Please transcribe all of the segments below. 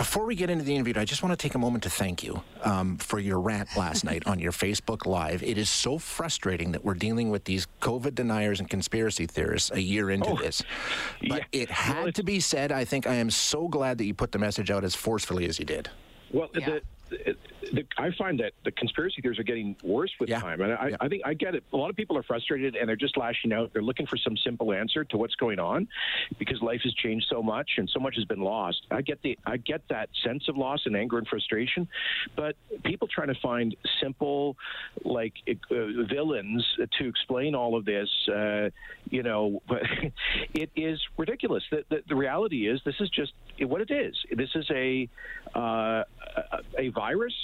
Before we get into the interview, I just want to take a moment to thank you um, for your rant last night on your Facebook Live. It is so frustrating that we're dealing with these COVID deniers and conspiracy theorists a year into Oh, this. But yeah. it had to be said. I think I am so glad that you put the message out as forcefully as you did. Well, Yeah. the, the, I find that the conspiracy theories are getting worse with Yeah. time, and I, Yeah. I think I get it. A lot of people are frustrated and they're just lashing out. They're looking for some simple answer to what's going on because life has changed so much and so much has been lost. I get the I get that sense of loss and anger and frustration, but people trying to find simple, like uh, villains to explain all of this, uh, you know, it is ridiculous. The, the, the reality is this is just what it is. This is a uh, a virus.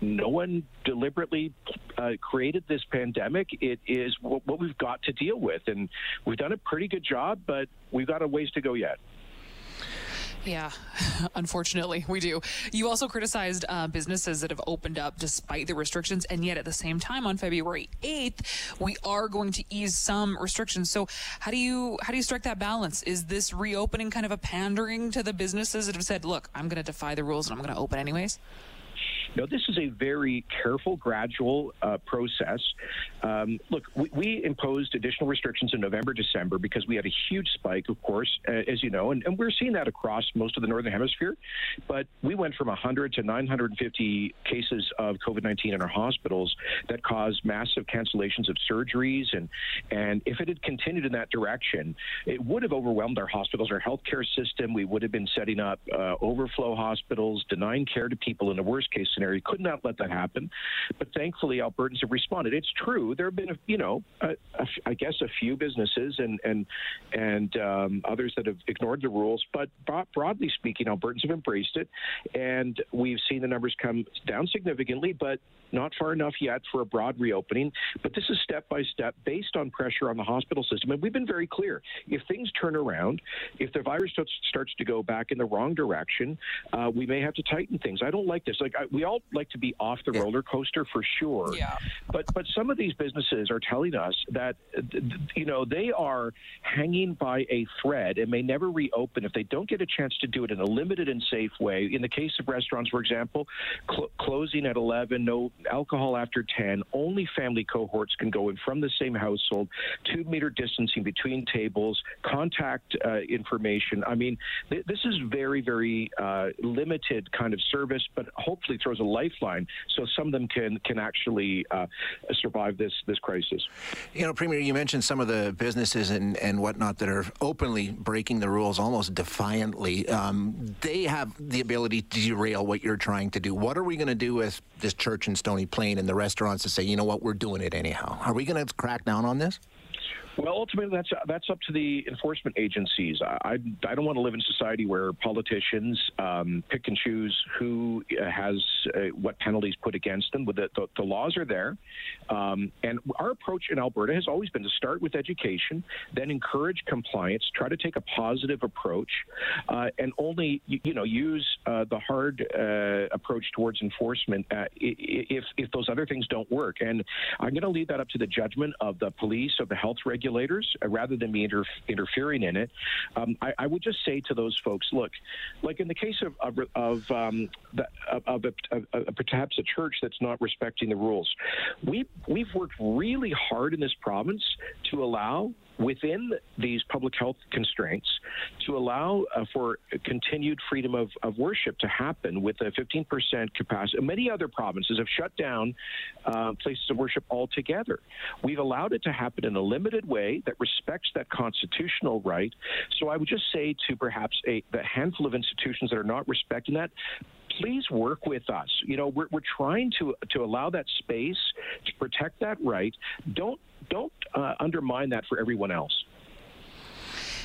No one deliberately uh, created this pandemic. It is what, what we've got to deal with, and we've done a pretty good job, but we've got a ways to go yet. Yeah, unfortunately, we do. You also criticized uh, businesses that have opened up despite the restrictions, and yet at the same time, on February eighth, we are going to ease some restrictions. So, how do you how do you strike that balance? Is this reopening kind of a pandering to the businesses that have said, "Look, I'm going to defy the rules and I'm going to open anyways"? No, this is a very careful, gradual uh, process. Um, look, we, we imposed additional restrictions in November, December because we had a huge spike, of course, uh, as you know, and, and we're seeing that across most of the northern hemisphere. But we went from 100 to 950 cases of COVID-19 in our hospitals that caused massive cancellations of surgeries, and and if it had continued in that direction, it would have overwhelmed our hospitals, our healthcare system. We would have been setting up uh, overflow hospitals, denying care to people in the worst case scenario. Could not let that happen. But thankfully, Albertans have responded. It's true. There have been, you know, a, a, I guess a few businesses and and and um, others that have ignored the rules. But bro- broadly speaking, Albertans have embraced it, and we've seen the numbers come down significantly, but not far enough yet for a broad reopening. But this is step by step based on pressure on the hospital system. And we've been very clear. If things turn around, if the virus starts, starts to go back in the wrong direction, uh, we may have to tighten things. I don't like this. Like I, we all like to be off the Yeah. roller coaster for sure. Yeah. But but some of these businesses are telling us that th- th- you know they are hanging by a thread and may never reopen if they don't get a chance to do it in a limited and safe way. In the case of restaurants, for example, cl- closing at 11, no alcohol after 10, only family cohorts can go in from the same household, two meter distancing between tables, contact uh, information. I mean, th- this is very very uh, limited kind of service, but hopefully throws a lifeline so some of them can can actually uh, survive this this crisis. You know, Premier, you mentioned some of the businesses and, and whatnot that are openly breaking the rules almost defiantly. Um, they have the ability to derail what you're trying to do. What are we going to do with this church in Stony Plain and the restaurants to say, you know what, we're doing it anyhow? Are we going to crack down on this? Well, ultimately, that's that's up to the enforcement agencies. I, I, I don't want to live in a society where politicians um, pick and choose who uh, has uh, what penalties put against them. But the, the, the laws are there, um, and our approach in Alberta has always been to start with education, then encourage compliance, try to take a positive approach, uh, and only you, you know use uh, the hard uh, approach towards enforcement uh, if if those other things don't work. And I'm going to leave that up to the judgment of the police, of the health regulators, uh, rather than me inter- interfering in it. Um, I, I would just say to those folks, look, like in the case of of, of, um, the, of, of, a, of perhaps a church that's not respecting the rules, we we've worked really hard in this province to allow within these public health constraints to allow uh, for continued freedom of, of worship to happen with a 15% capacity. Many other provinces have shut down uh, places of worship altogether. We've allowed it to happen in a limited way that respects that constitutional right. So I would just say to perhaps a the handful of institutions that are not respecting that, please work with us. You know, we're, we're trying to to allow that space to protect that right. Don't don't uh, undermine that for everyone else.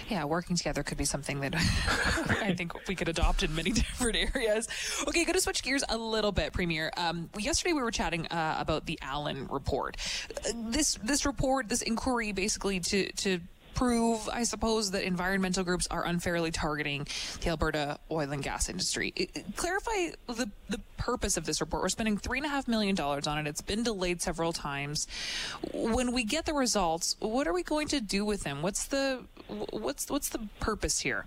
Yeah, working together could be something that I think we could adopt in many different areas. Okay, going to switch gears a little bit, Premier. Um, yesterday we were chatting uh, about the Allan report. Uh, this this report, this inquiry, basically to to prove, I suppose, that environmental groups are unfairly targeting the Alberta oil and gas industry. I- I- clarify the, the purpose of this report. We're spending $3.5 million on it. It's been delayed several times. When we get the results, what are we going to do with them? What's the what's what's the purpose here?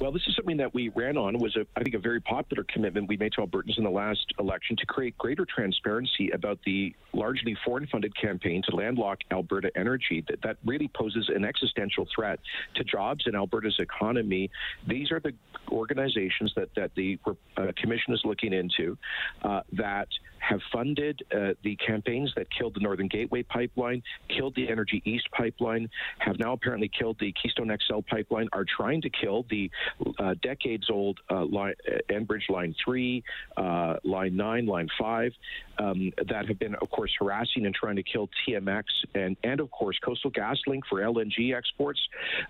Well, this is something that we ran on. was a, I think a very popular commitment we made to Albertans in the last election to create greater transparency about the largely foreign-funded campaign to landlock Alberta energy. That that really poses an existential threat to jobs in Alberta's economy. These are the organizations that that the uh, commission is looking into uh, that have funded uh, the campaigns that killed the Northern Gateway pipeline, killed the Energy East pipeline, have now apparently killed the Keystone XL pipeline, are trying to kill the uh, decades old uh, line, uh, Enbridge Line 3, uh, Line 9, Line 5, um, that have been, of course, harassing and trying to kill TMX and, and of course, Coastal GasLink for LNG exports.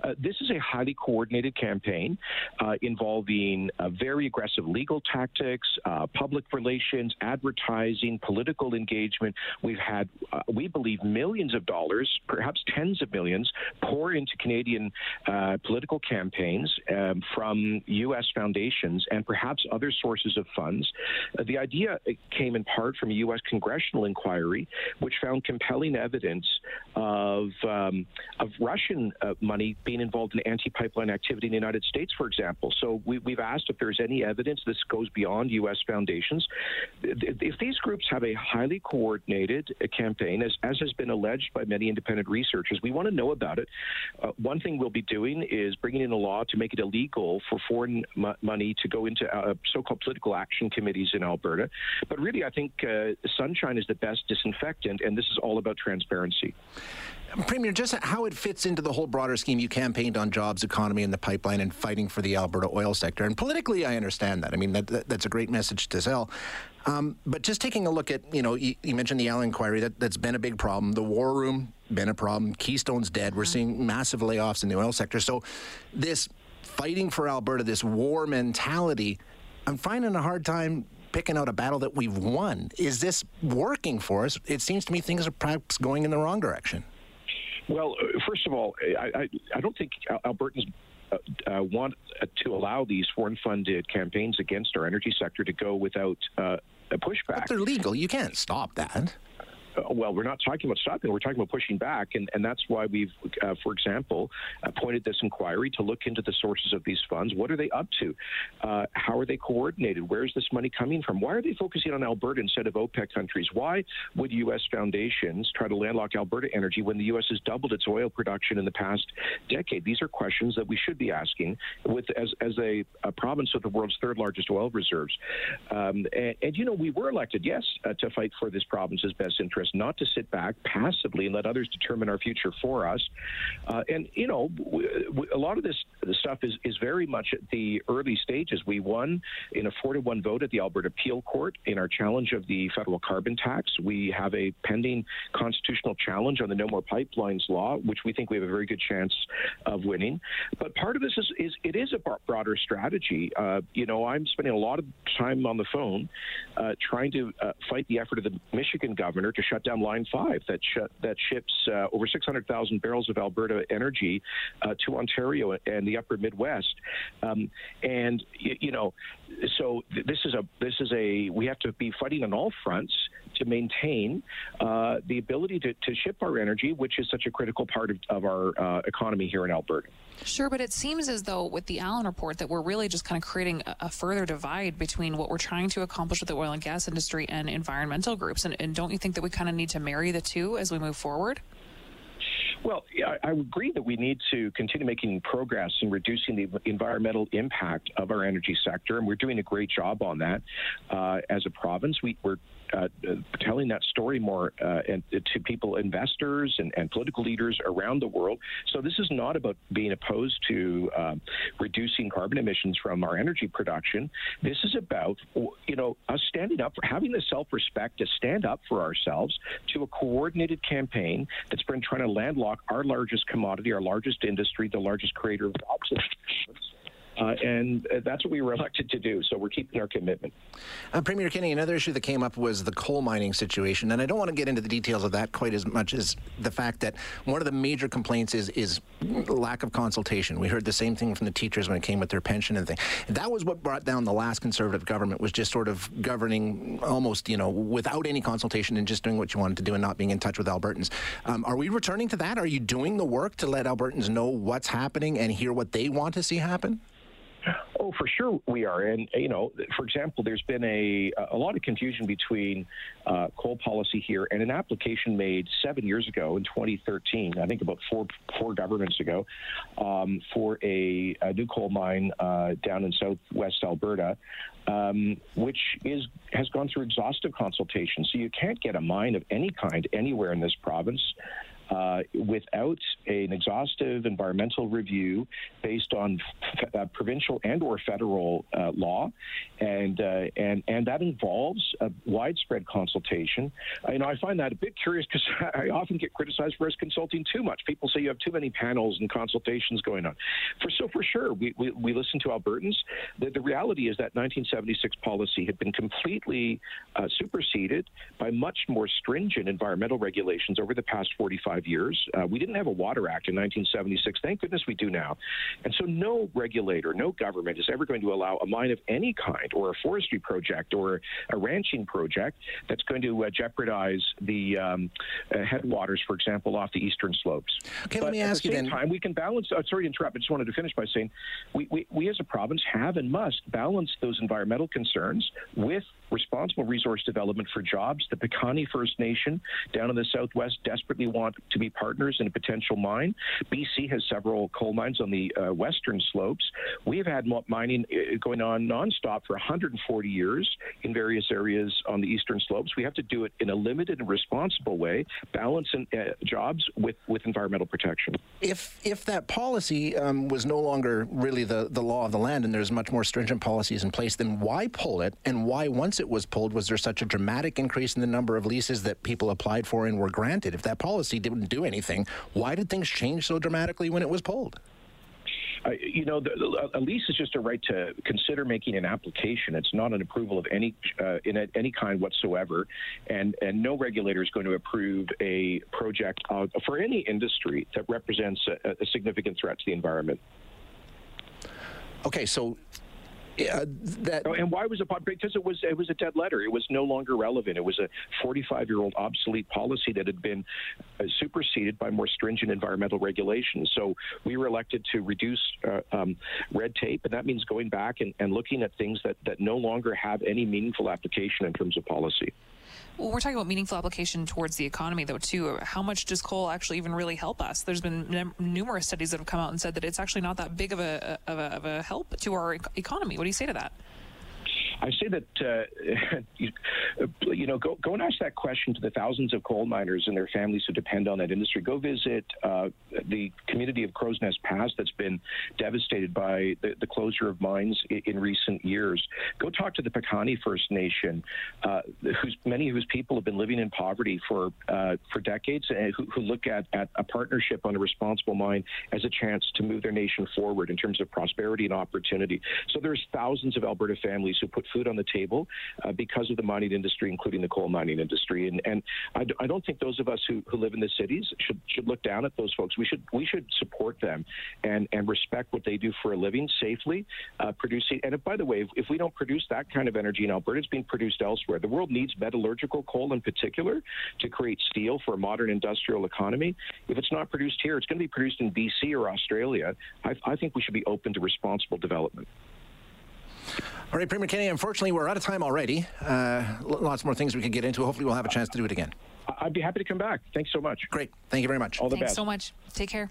Uh, this is a highly coordinated campaign involving very aggressive legal tactics, public relations, advertising, political engagement. We've had, we believe, millions of dollars, perhaps tens of millions, pour into Canadian political campaigns um, from U.S. foundations and perhaps other sources of funds. Uh, the idea came in part from a U.S. congressional inquiry, which found compelling evidence of um, of Russian uh, money being involved in anti-pipeline activity in the United States, for example. So we, have asked if there's any evidence this goes beyond U.S. foundations. If these groups have a highly coordinated uh, campaign, as, as has been alleged by many independent researchers, we want to know about it. Uh, one thing we'll be doing is bringing in a law to make it illegal for foreign money to go into uh, so-called political action committees in Alberta. But really, I think uh, sunshine is the best disinfectant, and this is all about transparency. Premier, just how it fits into the whole broader scheme. You campaigned on jobs, economy, and the pipeline, and fighting for the Alberta oil sector. And politically, I understand that. I mean, that, that that's a great message to sell. Um, but just taking a look at, you know, you, you mentioned the Allan inquiry. That that's been a big problem. The war room been a problem. Keystone's dead. We're mm-hmm. seeing massive layoffs in the oil sector. So, this fighting for Alberta, this war mentality, I'm finding a hard time picking out a battle that we've won. Is this working for us? It seems to me things are perhaps going in the wrong direction. Well, first of all, I, I, I don't think Albertans uh, uh, want to allow these foreign-funded campaigns against our energy sector to go without uh, a pushback. But they're legal. You can't stop that. Uh, well, we're not talking about stopping. We're talking about pushing back, and, and that's why we've, uh, for example, appointed this inquiry to look into the sources of these funds. What are they up to? Uh, how are they coordinated? Where is this money coming from? Why are they focusing on Alberta instead of OPEC countries? Why would U.S. foundations try to landlock Alberta energy when the U.S. has doubled its oil production in the past decade? These are questions that we should be asking with as, as a, a province with the world's third largest oil reserves. Um, and, and, you know, we were elected, yes, uh, to fight for this province's best interest not to sit back passively and let others determine our future for us. Uh, and, you know, a lot of this stuff is, is very much at the early stages. We won in a four to one vote at the Alberta Appeal Court in our challenge of the federal carbon tax. We have a pending constitutional challenge on the No More Pipelines law, which we think we have a very good chance of winning. But part of this is, is it is a broader strategy. Uh, you know, I'm spending a lot of time on the phone uh, trying to uh, fight the effort of the Michigan governor to shut down Line 5 that, sh- that ships uh, over 600,000 barrels of Alberta energy uh, to Ontario and the upper Midwest. Um, and, y- you know, so th- this is a this is a we have to be fighting on all fronts to maintain uh, the ability to, to ship our energy, which is such a critical part of, of our uh, economy here in Alberta. Sure, but it seems as though with the Allan report that we're really just kind of creating a, a, further divide between what we're trying to accomplish with the oil and gas industry and environmental groups. And, and don't you think that we kind of need to marry the two as we move forward? Well, I, I agree that we need to continue making progress in reducing the environmental impact of our energy sector, and we're doing a great job on that uh, as a province. We, are uh, telling that story more uh, and, to people, investors and, and, political leaders around the world. So this is not about being opposed to um, reducing carbon emissions from our energy production. This is about you know us standing up for having the self-respect to stand up for ourselves to a coordinated campaign that's been trying to landlock our largest commodity, our largest industry, the largest creator of jobs uh, and uh, that's what we were elected to do. So we're keeping our commitment. Uh, Premier Kenney, another issue that came up was the coal mining situation, and I don't want to get into the details of that quite as much as the fact that one of the major complaints is is lack of consultation. We heard the same thing from the teachers when it came with their pension and thing. That was what brought down the last conservative government was just sort of governing almost you know without any consultation and just doing what you wanted to do and not being in touch with Albertans. Um, are we returning to that? Are you doing the work to let Albertans know what's happening and hear what they want to see happen? Oh, for sure we are, and you know, for example, there's been a a lot of confusion between uh, coal policy here and an application made seven years ago in 2013. I think about four four governments ago, um, for a, a, new coal mine uh, down in southwest Alberta, um, which is has gone through exhaustive consultation. So you can't get a mine of any kind anywhere in this province uh, without an exhaustive environmental review based on f- uh, provincial and or federal uh, law, and uh, and and that involves a widespread consultation. You know, I find that a bit curious because I often get criticized for us consulting too much. People say you have too many panels and consultations going on. For so for sure, we we, we listen to Albertans. The, the reality is that 1976 policy had been completely uh, superseded by much more stringent environmental regulations over the past 45 years. Uh, we didn't have a Water Act in 1976. Thank goodness we do now. And so no regulator, no government is ever going to allow a mine of any kind or a forestry project or a ranching project that's going to uh, jeopardize the um, uh, headwaters, for example, off the eastern slopes. Okay, but let me ask you then. Time, we can balance. Uh, sorry to interrupt. I just wanted to finish by saying we, we, we as a province have and must balance those environmental concerns with responsible resource development for jobs. The Piikani First Nation down in the southwest desperately want to be partners in a potential mine. BC has several coal mines on the uh, western slopes. We have had mining uh, going on nonstop for 140 years in various areas on the eastern slopes. We have to do it in a limited and responsible way, balancing uh, jobs with, with environmental protection. If if that policy um, was no longer really the, the law of the land and there's much more stringent policies in place, then why pull it? And why, once it was pulled, was there such a dramatic increase in the number of leases that people applied for and were granted? If that policy didn't do anything, why did things change so dramatically when it was pulled? Uh, you know, the, the, a lease is just a right to consider making an application. It's not an approval of any uh, in a, any kind whatsoever, and and no regulator is going to approve a project uh, for any industry that represents a, a significant threat to the environment. Okay, so that oh, and why was it because it was it was a dead letter. It was no longer relevant. It was a 45 year old obsolete policy that had been uh, superseded by more stringent environmental regulations. So we were elected to reduce uh, um, red tape, and that means going back and, and looking at things that that no longer have any meaningful application in terms of policy. Well, we're talking about meaningful application towards the economy, though, too. How much does coal actually even really help us? There's been numerous studies that have come out and said that it's actually not that big of a, of a, of a help to our economy. What do you say to that? I say that uh, you, you, know go go and ask that question to the thousands of coal miners and their families who depend on that industry. Go visit uh, the community of Crowsnest Pass that's been devastated by the, the closure of mines in, in, recent years. Go talk to the Piikani First Nation, uh, whose many of whose people have been living in poverty for uh, for decades, and who, who look at, at a partnership on a responsible mine as a chance to move their nation forward in terms of prosperity and opportunity. So there's thousands of Alberta families who put food on the table uh, because of the mining industry, including the coal mining industry. And, and I, I don't think those of us who, who live in the cities should, should look down at those folks. We should, we should support them and, and respect what they do for a living safely, uh, producing. And if, by the way, if, if we don't produce that kind of energy in Alberta, it's being produced elsewhere. The world needs metallurgical coal in particular to create steel for a modern industrial economy. If it's not produced here, it's going to be produced in BC or Australia. I, I think we should be open to responsible development. All right, Premier Kenney, unfortunately, we're out of time already. Uh, lots more things we could get into. Hopefully, we'll have a chance to do it again. I'd be happy to come back. Thanks so much. Great. Thank you very much. All the Thanks best. so much. Take care.